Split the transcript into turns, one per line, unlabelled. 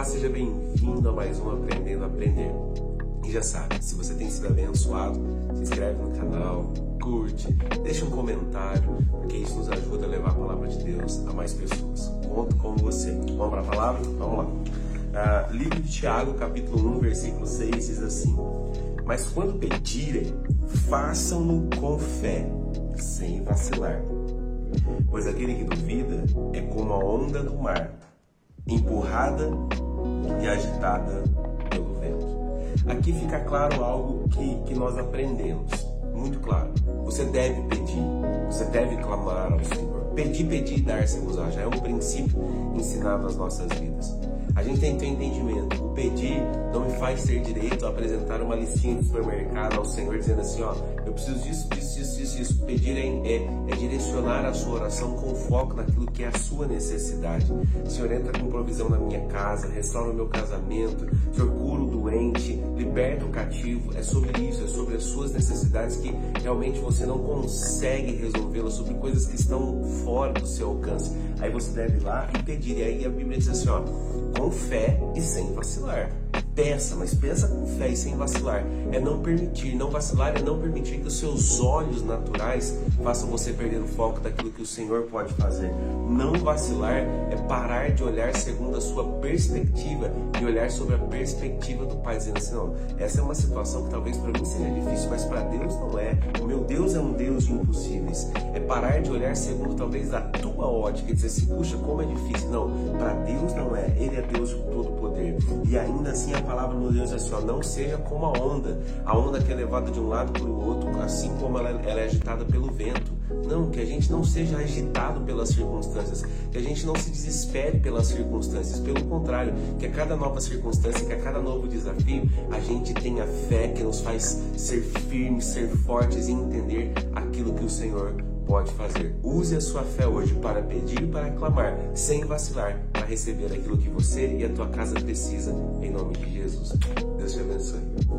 paz, seja bem-vindo a mais um Aprendendo a Aprender. E já sabe, se você tem sido abençoado, se inscreve no canal, curte, deixa um comentário, porque isso nos ajuda a levar a palavra de Deus a mais pessoas. Conto com você. Vamos para a palavra? Vamos lá. Ah, livro de Tiago, capítulo 1, versículo 6 diz assim: Mas quando pedirem, façam-no com fé, sem vacilar. Pois aquele que duvida é como a onda do mar empurrada e agitada pelo vento. Aqui fica claro algo que, que nós aprendemos, muito claro. Você deve pedir, você deve clamar ao Senhor. Pedir, pedir e dar-se-vos-á já é um princípio ensinado às nossas vidas. A gente tem que ter entendimento. O pedir faz ter direito a apresentar uma listinha de supermercado ao Senhor dizendo assim, ó, eu preciso disso, disso, disso, disso, isso. Pedir é, é, é, direcionar a sua oração com foco naquilo que é a sua necessidade. Senhor, entra com provisão na minha casa, restaura o meu casamento, Senhor, cura o doente, liberta o cativo. É sobre isso, é sobre as suas necessidades que realmente você não consegue resolvê-las, sobre coisas que estão fora do seu alcance. Aí você deve ir lá e pedir. E aí a Bíblia diz assim, ó, com fé e sem vacilar. Peça, mas pensa com fé e sem vacilar. É não permitir, não vacilar é não permitir que os seus olhos naturais façam você perder o foco daquilo que o Senhor pode fazer. Não vacilar é parar de olhar segundo a sua perspectiva e olhar sobre a perspectiva do Pai, dizendo assim: não, essa é uma situação que talvez para mim seja difícil, mas para Deus não é. O meu Deus é um Deus de impossíveis. É parar de olhar segundo talvez a tua ótica e dizer assim: puxa, como é difícil. Não, para Deus não é. Ele é Deus de todo poder. E ainda assim a palavra nos diz assim: ó, não seja como a onda, a onda que é levada de um lado para o outro, assim como ela, ela é agitada pelo vento. Não, que a gente não seja agitado pelas circunstâncias, que a gente não se desespere pelas circunstâncias. Pelo contrário, que a cada nova circunstância, que a cada novo desafio, a gente tenha fé que nos faz ser firmes, ser fortes e entender aquilo que o Senhor pode fazer. Use a sua fé hoje para pedir e para clamar, sem vacilar, receber aquilo que você e a tua casa precisa, em nome de Jesus. Deus te abençoe.